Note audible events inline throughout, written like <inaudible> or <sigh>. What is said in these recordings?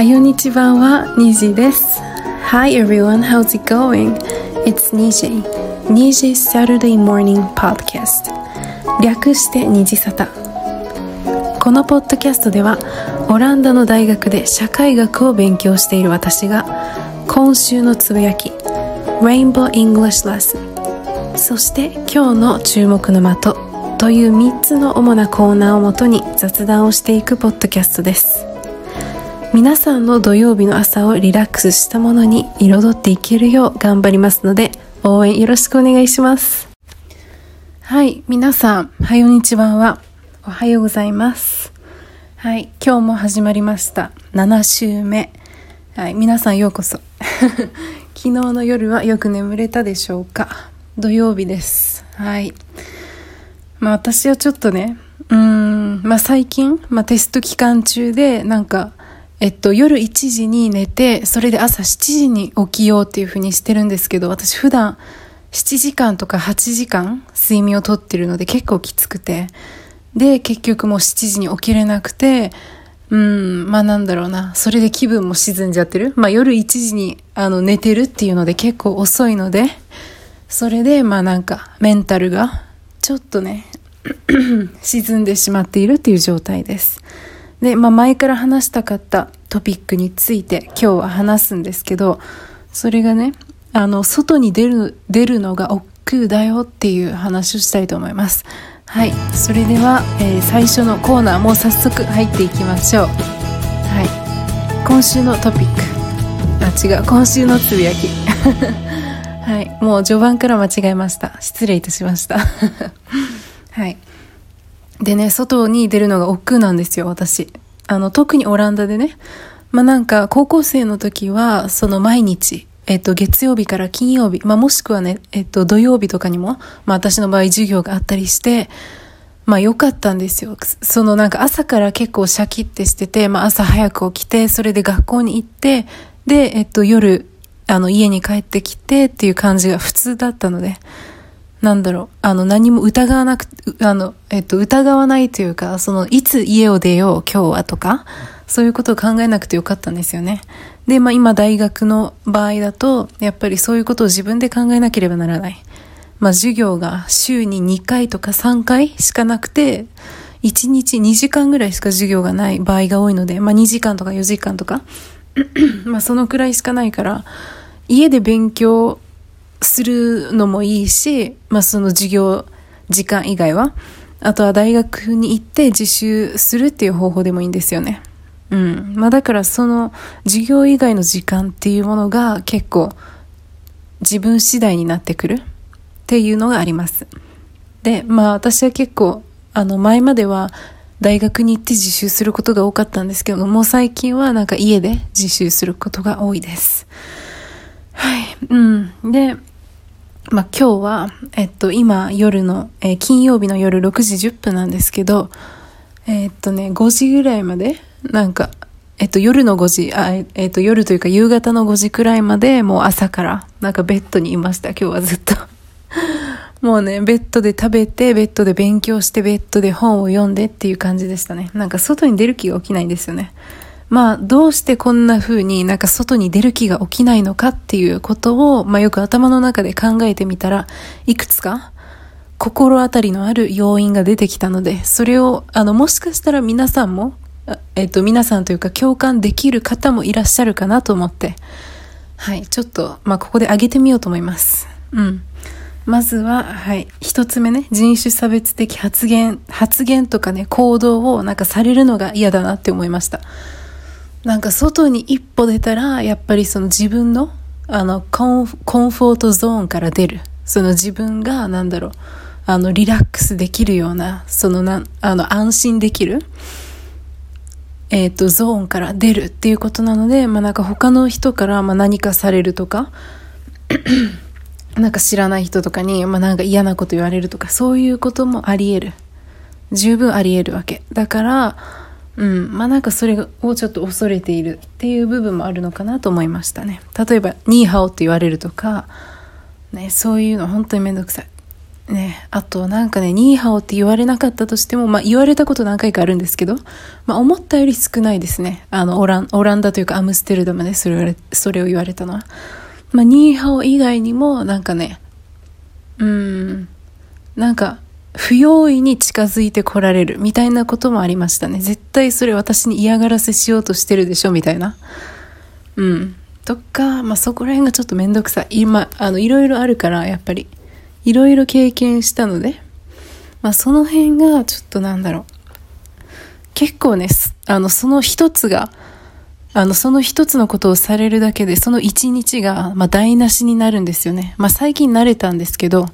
はよにちばんはにじです。Hi everyone, how's it going? It's Niji. Niji Saturday Morning Podcast. 略してにじさたこのポッドキャストではオランダの大学で社会学を勉強している私が今週のつぶやき Rainbow English Lesson そして今日の注目の的という3つの主なコーナーをもとに雑談をしていくポッドキャストです。皆さんの土曜日の朝をリラックスしたものに彩っていけるよう頑張りますので応援よろしくお願いします。はい皆さんはよにちばんはおはようございます。はい今日も始まりました。7週目。はい皆さんようこそ。<laughs> 昨日の夜はよく眠れたでしょうか？土曜日です。はい。まあ私はちょっとねうーんまあ最近、まあ、テスト期間中でなんかえっと、夜1時に寝て、それで朝7時に起きようっていう風にしてるんですけど、私普段7時間とか8時間睡眠をとってるので結構きつくて、で、結局もう7時に起きれなくて、うん、まあなんだろうな、それで気分も沈んじゃってる。まあ夜1時にあの寝てるっていうので結構遅いので、それでまあなんかメンタルがちょっとね、<clears throat> 沈んでしまっているっていう状態です。で、まあ、前から話したかったトピックについて今日は話すんですけど、それがね、あの、外に出る、出るのが億劫だよっていう話をしたいと思います。はい。それでは、えー、最初のコーナーもう早速入っていきましょう。はい。今週のトピック。あ、違う。今週のつぶやき。<laughs> はい。もう序盤から間違えました。失礼いたしました。<laughs> はい。でね、外に出るのが億劫なんですよ、私。あの、特にオランダでね。まあ、なんか、高校生の時は、その毎日、えっと、月曜日から金曜日、まあ、もしくはね、えっと、土曜日とかにも、まあ、私の場合授業があったりして、まあ、良かったんですよ。そのなんか朝から結構シャキってしてて、まあ、朝早く起きて、それで学校に行って、で、えっと、夜、あの、家に帰ってきてっていう感じが普通だったので、なんだろう、あの、何も疑わなく、あの、えっと、疑わないというか、その、いつ家を出よう、今日はとか、そういうことを考えなくてよかったんですよね。で、まあ今大学の場合だと、やっぱりそういうことを自分で考えなければならない。まあ授業が週に2回とか3回しかなくて、1日2時間ぐらいしか授業がない場合が多いので、まあ2時間とか4時間とか、<clears throat> まあそのくらいしかないから、家で勉強するのもいいし、まあその授業時間以外は、あとは大学に行って自習するっていう方法でもいいんですよね。うん。まあだからその授業以外の時間っていうものが結構自分次第になってくるっていうのがあります。で、まあ私は結構、あの前までは大学に行って自習することが多かったんですけどもう、最近はなんか家で自習することが多いです。はい。うん。で、まあ、今日は、えっと、今夜の、えー、金曜日の夜6時10分なんですけど、えー、っとね、5時ぐらいまで、なんか、えっと、夜の5時、あ、えっと、夜というか夕方の5時くらいまで、もう朝から、なんかベッドにいました、今日はずっと。<laughs> もうね、ベッドで食べて、ベッドで勉強して、ベッドで本を読んでっていう感じでしたね。なんか外に出る気が起きないんですよね。まあ、どうしてこんな風になんか外に出る気が起きないのかっていうことを、まあよく頭の中で考えてみたら、いくつか心当たりのある要因が出てきたので、それを、あの、もしかしたら皆さんも、えっと、皆さんというか共感できる方もいらっしゃるかなと思って、はい、ちょっと、まあここで上げてみようと思います。うん。まずは、はい、一つ目ね、人種差別的発言、発言とかね、行動をなんかされるのが嫌だなって思いました。なんか外に一歩出たら、やっぱりその自分の、あの、コンコンフォートゾーンから出る。その自分が、なんだろう、あの、リラックスできるような、そのな、あの、安心できる、えっ、ー、と、ゾーンから出るっていうことなので、まあなんか他の人から、まあ何かされるとか、<clears throat> なんか知らない人とかに、まあなんか嫌なこと言われるとか、そういうこともあり得る。十分あり得るわけ。だから、うん。まあなんかそれをちょっと恐れているっていう部分もあるのかなと思いましたね。例えば、ニーハオって言われるとか、ね、そういうの本当にめんどくさい。ね、あとなんかね、ニーハオって言われなかったとしても、まあ言われたこと何回かあるんですけど、まあ思ったより少ないですね。あの、オラン、オランダというかアムステルダムでそれそれを言われたのは。まあニーハオ以外にもなんかね、うん、なんか、不用意に近づいてこられるみたいなこともありましたね。絶対それ私に嫌がらせしようとしてるでしょみたいな。うん。とか、まあそこら辺がちょっとめんどくさい。今、あの、いろいろあるから、やっぱり。いろいろ経験したので、まあその辺がちょっとなんだろう。結構ね、あの、その一つが、あの、その一つのことをされるだけで、その一日が、まあ台無しになるんですよね。まあ最近慣れたんですけど、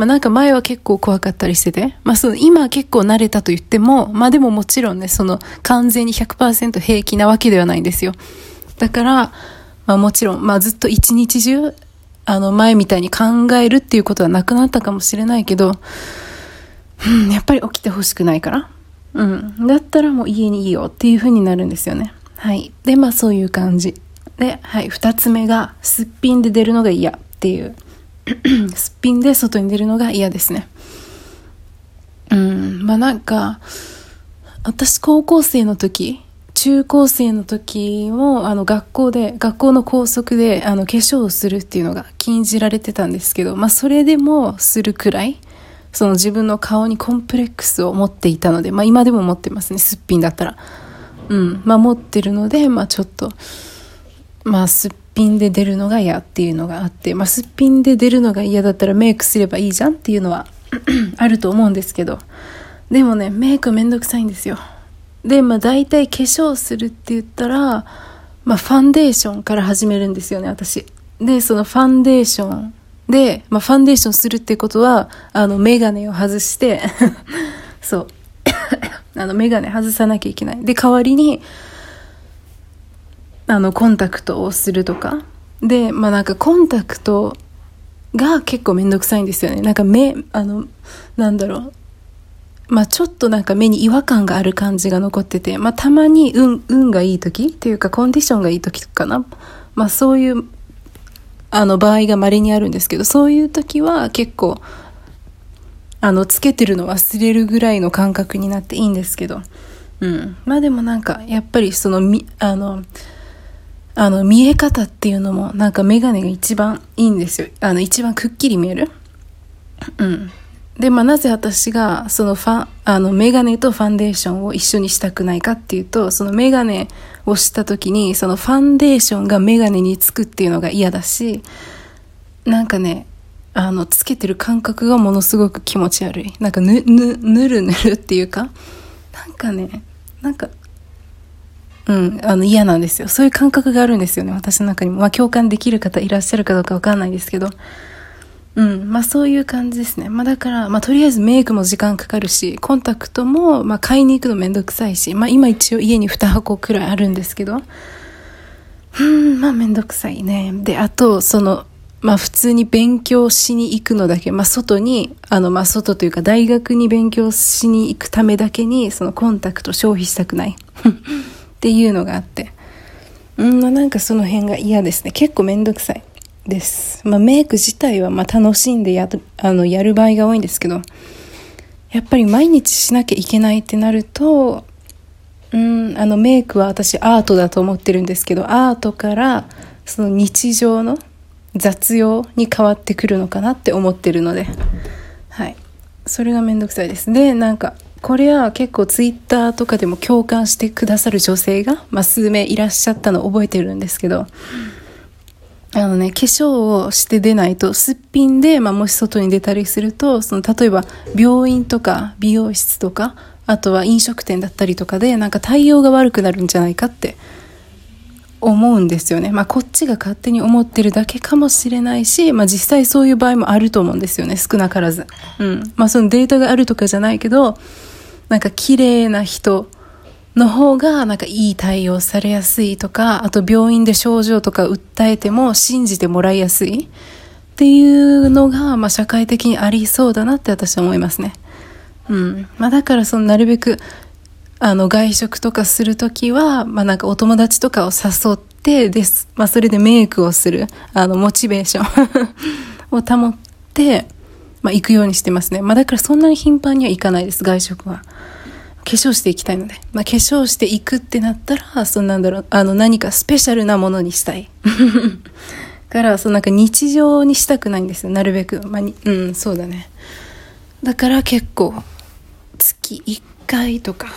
まあなんか前は結構怖かったりしてて、まあその今は結構慣れたと言っても、まあでももちろんね、その完全に100%平気なわけではないんですよ。だから、まあもちろん、まあずっと一日中、あの前みたいに考えるっていうことはなくなったかもしれないけど、うん、やっぱり起きてほしくないから。うん。だったらもう家にいいよっていう風になるんですよね。はい。で、まあそういう感じ。で、はい。二つ目が、すっぴんで出るのが嫌っていう。すっぴんで外に出るのが嫌ですね。うん。まあなんか、私高校生の時、中高生の時もあの学校で学校の校則であの化粧をするっていうのが禁じられてたんですけど、まあ、それでもするくらいその自分の顔にコンプレックスを持っていたので、まあ、今でも持ってますねすっぴんだったらうんまあ持ってるので、まあ、ちょっとまあすっぴんで出るのが嫌っていうのがあって、まあ、すっぴんで出るのが嫌だったらメイクすればいいじゃんっていうのは <clears throat> あると思うんですけどでもねメイクめんどくさいんですよで、まあ大体化粧するって言ったら、まあファンデーションから始めるんですよね、私。で、そのファンデーションで、まあファンデーションするってことは、あの、メガネを外して <laughs> そう。<coughs> あの、メガネ外さなきゃいけない。で、代わりに、あの、コンタクトをするとか？で、まあなんかコンタクトが結構めんどくさいんですよね。なんか目、あの、なんだろう。まあちょっとなんか目に違和感がある感じが残ってて、まあたまに運、運がいい時っていうかコンディションがいい時かな。まあそういう、あの場合が稀にあるんですけど、そういう時は結構、あの、つけてるの忘れるぐらいの感覚になっていいんですけど、うん。まあでもなんか、やっぱりその、み、あの、あの、見え方っていうのも、なんかメガネが一番いいんですよ。あの、一番くっきり見える。うん。で、まあ、なぜ私が、そのファン、あの、メガネとファンデーションを一緒にしたくないかっていうと、そのメガネをした時に、そのファンデーションがメガネにつくっていうのが嫌だし、なんかね、あの、つけてる感覚がものすごく気持ち悪い。なんかぬ、ぬ、ぬるぬるっていうか、なんかね、なんか、うん、あの嫌なんですよ。そういう感覚があるんですよね、私の中にも。まあ共感できる方いらっしゃるかどうかわかんないですけど。うん。まあそういう感じですね。まあだから、まあとりあえずメイクも時間かかるし、コンタクトも、まあ買いに行くのめんどくさいし、まあ今一応家に2箱くらいあるんですけど、うん、まあめんどくさいね。で、あと、その、まあ普通に勉強しに行くのだけ、まあ外に、あのまあ外というか大学に勉強しに行くためだけに、そのコンタクト消費したくないっていうのがあって。うん、なんかその辺が嫌ですね。結構めんどくさい。です。まあ、メイク自体はま楽しんでやあのやる場合が多いんですけど、やっぱり毎日しなきゃいけないってなると、うん、あのメイクは私アートだと思ってるんですけど、アートからその日常の雑用に変わってくるのかなって思ってるので、はい。それがめんどくさいです。で、なんか、これは結構ツイッターとかでも共感してくださる女性が、まあ、数名いらっしゃったのを覚えてるんですけど、あのね、化粧をして出ないと、すっぴんで、まあ、もし外に出たりすると、その、例えば、病院とか、美容室とか、あとは飲食店だったりとかで、なんか対応が悪くなるんじゃないかって思うんですよね。まあ、こっちが勝手に思ってるだけかもしれないし、まあ、実際そういう場合もあると思うんですよね。少なからず。うん。まあ、そのデータがあるとかじゃないけど、なんか綺麗な人、の方がなんかいい対応されやすいとか、あと病院で症状とか訴えても信じてもらいやすいっていうのが、まあ社会的にありそうだなって私は思いますね。うん。まあだからそのなるべく、あの外食とかするときは、まあなんかお友達とかを誘ってです。まあそれでメイクをする、あのモチベーション <laughs> を保って、まあ行くようにしてますね。まあだからそんなに頻繁には行かないです、外食は。化粧していきたいので。まあ化粧していくってなったら、そんなんだろう、あの何かスペシャルなものにしたい。<laughs> から、そのなんか日常にしたくないんですよ、なるべく。まあに、うん、そうだね。だから結構、月1回とか、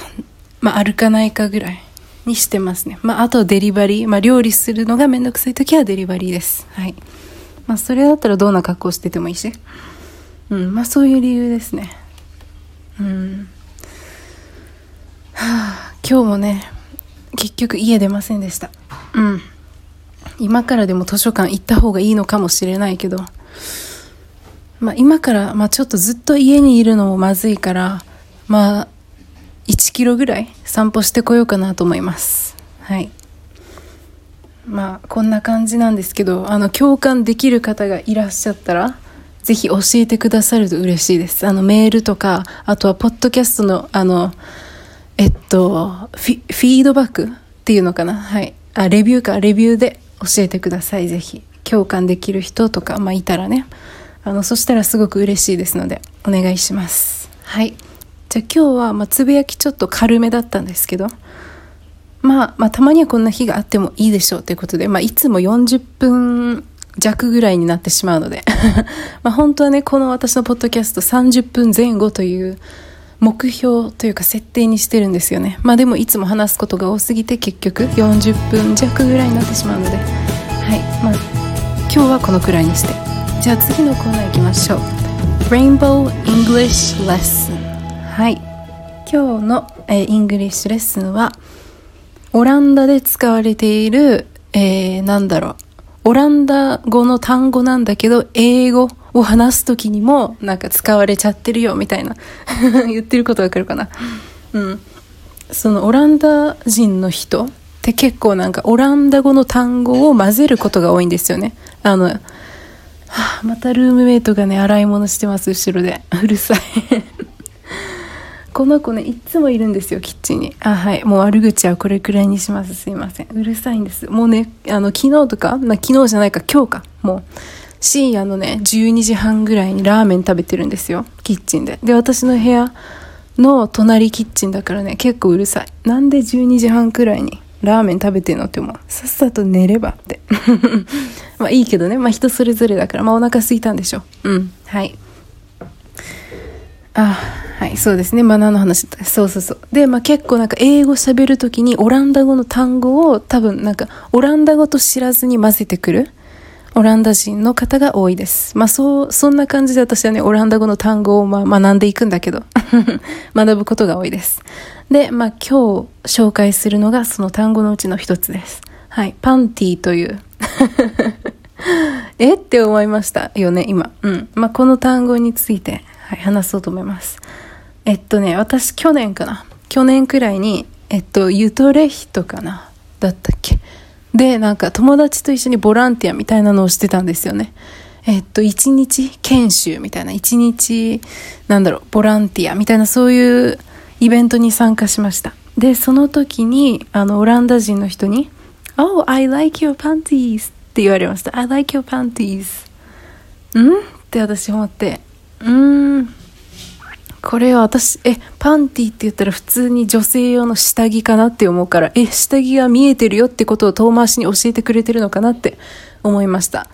まあ歩かないかぐらいにしてますね。まああとデリバリー、まあ料理するのがめんどくさい時はデリバリーです。はい。まあそれだったらどんな格好しててもいいし。うん、まあそういう理由ですね。うん。はあ、今日もね、結局家出ませんでした。うん。今からでも図書館行った方がいいのかもしれないけど、まあ今から、まあちょっとずっと家にいるのもまずいから、まあ1キロぐらい散歩してこようかなと思います。はい。まあこんな感じなんですけど、あの共感できる方がいらっしゃったら、ぜひ教えてくださると嬉しいです。あのメールとか、あとはポッドキャストのあの、えっと、フィフィードバックっていうのかなはい。あ、レビューか、レビューで教えてください、ぜひ。共感できる人とか、まあいたらね。あの、そしたらすごく嬉しいですので、お願いします。はい。じゃあ今日は、まあ、つぶやきちょっと軽めだったんですけど、まあ、まあ、たまにはこんな日があってもいいでしょうということで、まあ、いつも40分弱ぐらいになってしまうので <laughs> まあ本当はね、この私のポッドキャスト30分前後という目標というか設定にしてるんですよね。まあでもいつも話すことが多すぎて結局40分弱ぐらいになってしまうので、はい。まあ今日はこのくらいにして。じゃあ次のコーナー行きましょう。Rainbow English Lesson。はい。今日の、えー、 English lesson は、オランダで使われている、えー、なんだろう。オランダ語の単語なんだけど、英語を話す時にもなんか使われちゃってるよみたいな <laughs> 言ってることわかるかな。うん。そのオランダ人の人って結構なんかオランダ語の単語を混ぜることが多いんですよね。あの、はあ、またルームメイトがね、洗い物してます、後ろで。うるさいこの子ね、いつもいるんですよ、キッチンに。あ、はい。もう悪口はこれくらいにします。すいません。うるさいんです。もうね、あの、昨日とか、まあ、昨日じゃないか、今日か。もう、深夜のね、12時半ぐらいにラーメン食べてるんですよ。キッチンで。で、私の部屋の隣キッチンだからね、結構うるさい。なんで12時半くらいにラーメン食べてんのって思う。さっさと寝ればって。<laughs> まあいいけどね。まあ人それぞれだから、まあお腹空いたんでしょ。うん。はい。あ、はい、そうですね。マナーの話。そうそうそう。で、まあ結構なんか英語喋るときにオランダ語の単語を多分なんかオランダ語と知らずに混ぜてくる。オランダ人の方が多いです。まあそう、そんな感じで私はね、オランダ語の単語をまあ学んでいくんだけど、<laughs> 学ぶことが多いです。で、まあ今日紹介するのがその単語のうちの一つです。はい、パンティという。<laughs> え？って思いましたよね、今。うん。まあこの単語について、はい、話そうと思います。えっとね、私去年かな。去年くらいに、えっと、ユトレヒトかな。だったっけ。で、なんか友達と一緒にボランティアみたいなのをしてたんですよね。えっと、一日研修みたいな、一日、なんだろう、ボランティアみたいな、そういうイベントに参加しました。で、その時に、あの、オランダ人の人に、Oh, I like your panties って言われました。I like your panties. ん？って私思って、うん。これは私、え、パンティって言ったら普通に女性用の下着かなって思うから、え、下着が見えてるよってことを遠回しに教えてくれてるのかなって思いました。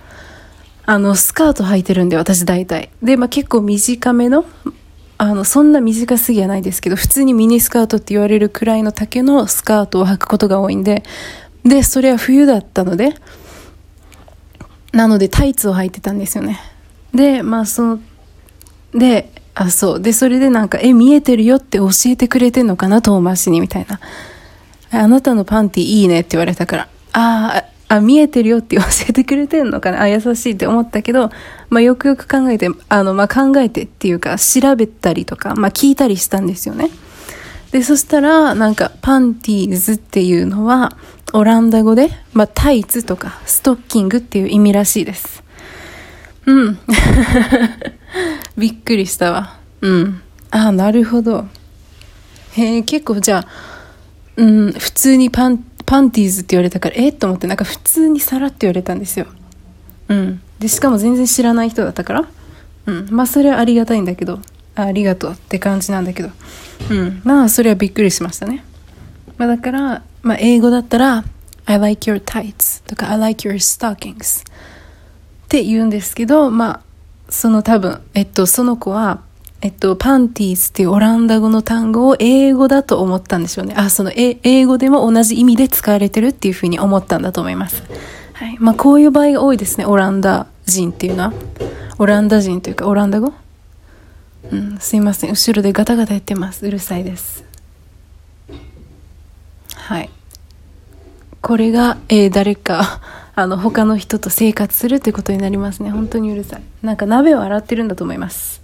あの、スカート履いてるんで、私大体。で、まあ、結構短めの、あの、そんな短すぎはないですけど、普通にミニスカートって言われるくらいの丈のスカートを履くことが多いんで、で、それは冬だったので、なのでタイツを履いてたんですよね。で、まあその、で、あ、そう。で、それでなんか、え、見えてるよって教えてくれてんのかな、遠回しに、みたいな。あなたのパンティいいねって言われたから、ああ、あ、見えてるよって <laughs> 教えてくれてんのかな、あ、優しいって思ったけど、まあ、よくよく考えて、あの、まあ、考えてっていうか、調べたりとか、まあ、聞いたりしたんですよね。で、そしたら、なんか、パンティーズっていうのは、オランダ語で、まあ、タイツとか、ストッキングっていう意味らしいです。うん。<laughs> <laughs> びっくりしたわ。うん。ああ、なるほど。へえ、結構じゃあ、うん、普通にパン、パンティーズって言われたから、えと思って、なんか普通にさらって言われたんですよ。うん。で、しかも全然知らない人だったから。うん。まあ、それはありがたいんだけど、あありがとうって感じなんだけど。うん。まあ、それはびっくりしましたね。まあ、だから、まあ、英語だったら、I like your tights とか I like your stockings って言うんですけど、まあ、その多分、えっと、その子は、えっと、パンティーズっていうオランダ語の単語を英語だと思ったんでしょうね。あ、その、英語でも同じ意味で使われてるっていうふうに思ったんだと思います。はい。まあ、こういう場合が多いですね。オランダ人っていうのは。オランダ人というか、オランダ語？うん、すいません。後ろでガタガタ言ってます。うるさいです。はい。これが、えー、誰か、あの、他の人と生活するってことになりますね。本当にうるさい。なんか鍋を洗ってるんだと思います。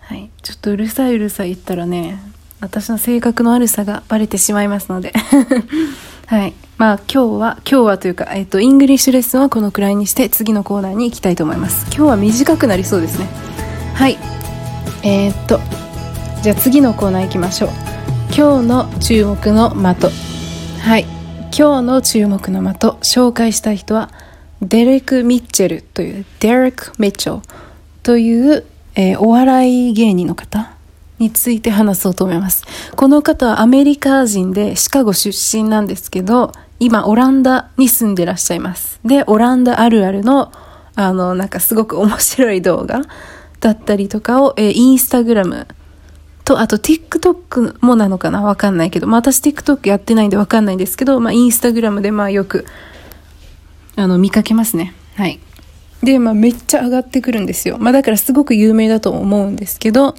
はい。ちょっとうるさいうるさい言ったらね、私の性格の悪さがバレてしまいますので。<laughs> はい。まあ今日は、今日はというか、えっと、 English lesson はこのくらいにして次のコーナーに行きたいと思います。今日は短くなりそうですね。はい。えー、っと、じゃあ次のコーナー行きましょう。今日の注目の的。はい。今日の注目の的、紹介したい人は、デレク・ミッチェルという、デレク・ミッチェルという、えー、お笑い芸人の方について話そうと思います。この方はアメリカ人でシカゴ出身なんですけど、今オランダに住んでらっしゃいます。で、オランダあるあるの、あの、なんかすごく面白い動画だったりとかを、えー、インスタグラムと、あと TikTok もなのかな？わかんないけど、まあ私 TikTok やってないんでわかんないんですけど、まあインスタグラムでまあよく、あの、見かけますね。はい。で、まあめっちゃ上がってくるんですよ。まあだからすごく有名だと思うんですけど、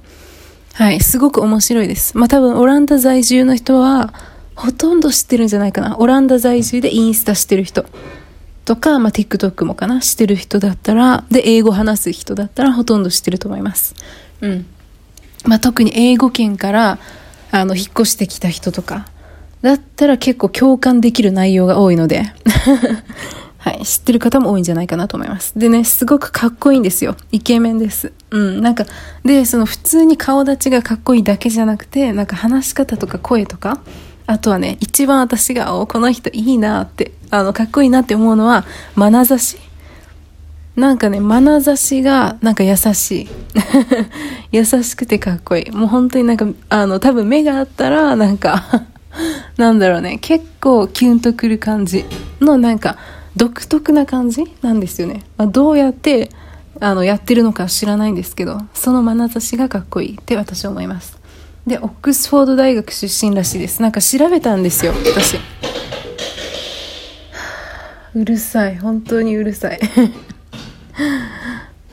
はい、すごく面白いです。まあ多分オランダ在住の人は、ほとんど知ってるんじゃないかな。オランダ在住でインスタしてる人とか、まあ TikTok もかな、してる人だったら、で、英語話す人だったらほとんど知ってると思います。うん。まあ、特に英語圏からあの引っ越してきた人とかだったら結構共感できる内容が多いので <laughs> はい、知ってる方も多いんじゃないかなと思います。でね、すごくかっこいいんですよ。イケメンです。うん、なんか、で、その普通に顔立ちがかっこいいだけじゃなくて、なんか話し方とか声とか、あとはね、一番私が、お、この人いいなって、あの、かっこいいなって思うのは、眼差し。なんかね、眼差しがなんか優しい。<laughs> 優しくてかっこいい。もう本当になんか、あの、多分目があったら、なんか <laughs> なんだろうね、結構キュンとくる感じのなんか、独特な感じ？なんですよね。まあ、どうやって、あの、やってるのか知らないんですけど、その眼差しがかっこいいって私は思います。で、オックスフォード大学出身らしいです。なんか調べたんですよ、私。<sighs> うるさい。本当にうるさい。<laughs>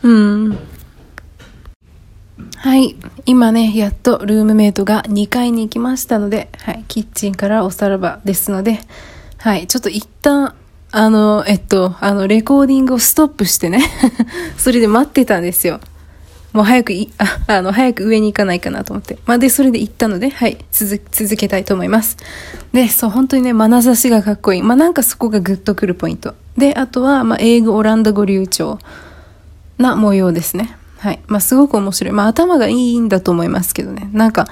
うん。はい。今ね、やっとルームメイトが2階に行きましたので、はい。キッチンからおさらばですので、はい。ちょっと一旦、あの、えっと、あの、レコーディングをストップしてね <laughs> それで待ってたんですよ。もう早くい、あ、あの、早く上に行かないかなと思って。まあ、で、それで行ったので、はい、続、けたいと思います。で、そう、本当にね、眼差しがかっこいい。まあ、なんかそこがグッとくるポイント。で、あとは、まあ、英語、オランダ語流暢な模様ですね。はい。まあ、すごく面白い。まあ、頭がいいんだと思いますけどね。なんか、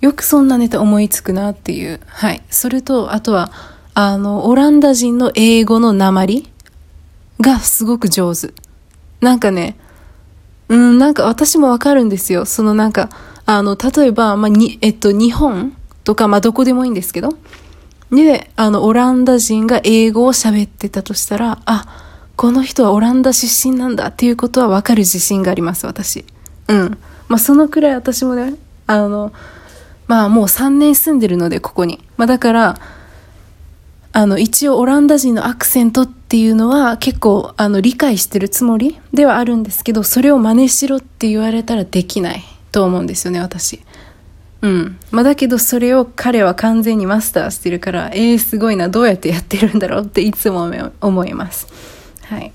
よくそんなネタ思いつくなっていう。はい。それと、あとは、あの、オランダ人の英語の鉛がすごく上手。なんかね、うん、なんか私もわかるんですよ。そのなんか、あの、例えば、まあ、に、えっと、日本とか、まあ、どこでもいいんですけど、で、あの、オランダ人が英語を喋ってたとしたら、あ、この人はオランダ出身なんだっていうことはわかる自信があります、私。うん。まあ、そのくらい私もね、あの、まあ、もう3年住んでるので、ここに。まあ、だから、あの、一応オランダ人のアクセントっていうのは結構、あの、理解してるつもりではあるんですけど、それを真似しろって言われたらできないと思うんですよね、私。うん。まあ、だけどそれを彼は完全にマスターしてるから、えー、すごいな、どうやってやってるんだろうっていつも思います。はい。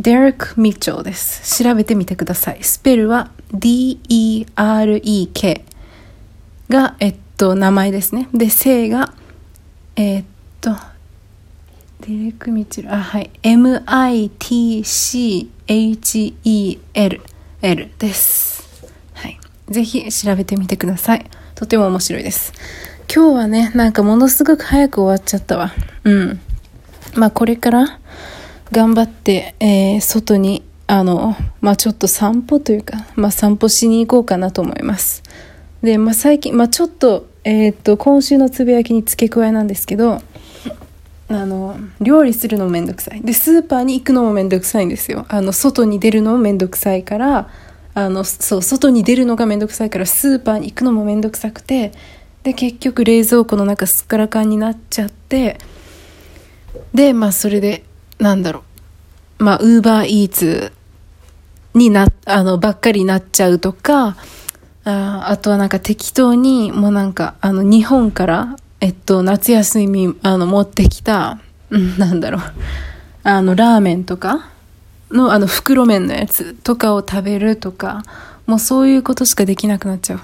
デレック・ミッチョーです。調べてみてください。スペルは D-E-R-E-K が、えっと、名前ですね。で、姓が、えー、っと、デレック・ミッチェル、あ、はい。M-I-T-C-H-E-L L です。ぜひ調べてみてください。とても面白いです。今日はね、なんかものすごく早く終わっちゃったわ。うん。まあこれから頑張って、えー、外にあの、まあ、ちょっと散歩というか、まあ、散歩しに行こうかなと思います。で、まあ、最近、まあ、ちょっと、えー、っと、今週のつぶやきに付け加えなんですけど、あの、料理するのもめんどくさい。で、スーパーに行くのもめんどくさいんですよ。あの、外に出るのもめんどくさいから、あの、そう、外に出るのがめんどくさいから、スーパーに行くのもめんどくさくて、で、結局冷蔵庫の中すっからかんになっちゃって、で、まあ、それで、なんだろう。まあ、ウーバーイーツにな、あの、ばっかりになっちゃうとか、ああとはなんか適当に、もうなんか、あの、日本から、えっと、夏休み、あの、持ってきた、うん、なんだろう、あの、ラーメンとかの、あの、袋麺のやつとかを食べるとか、もうそういうことしかできなくなっちゃう。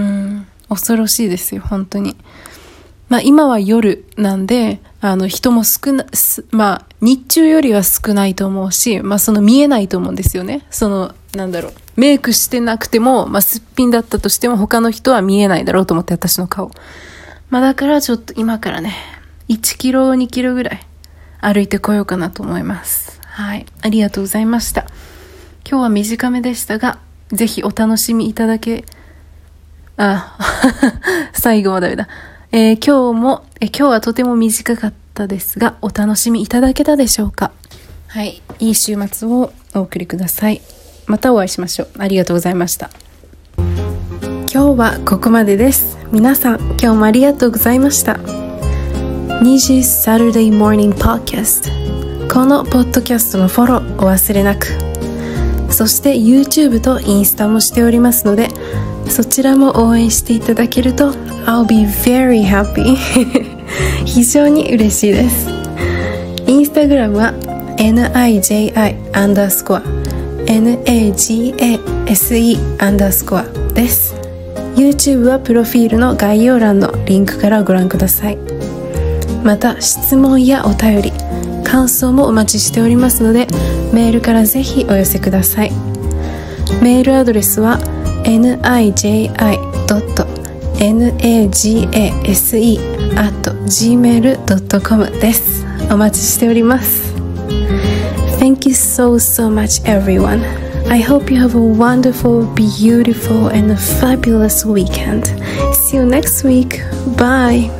うん、恐ろしいですよ、本当に。まあ今は夜なんで、あの人も少な、まあ日中よりは少ないと思うし、まあその見えないと思うんですよね。その、なんだろう。メイクしてなくても、まあすっぴんだったとしても他の人は見えないだろうと思って私の顔。まあだからちょっと今からね、1キロ、2キロぐらい歩いてこようかなと思います。はい。ありがとうございました。今日は短めでしたが、ぜひお楽しみいただけ、あ、<laughs> 最後はダメだ。えー、今日も、え今日はとても短かったですが、お楽しみいただけたでしょうか？はい。いい週末をお送りください。またお会いしましょう。ありがとうございました。今日はここまでです。皆さん、今日もありがとうございました。2時 Saturday Morning Podcast このポッドキャストのフォローお忘れなく。そして YouTube とインスタもしておりますのでそちらも応援していただけると I'll be very happy. <laughs> 非常に嬉しいです。インスタグラムは niji アンダースコア nagase アンダースコアです。YouTube はプロフィールの概要欄のリンクからご覧ください。また質問やお便り感想もお待ちしておりますのでメールからぜひお寄せくださいメールアドレスは niji.nagase.gmail.com ですお待ちしております Thank you so so much everyone I hope you have a wonderful, beautiful, and fabulous weekend. See you next week. Bye.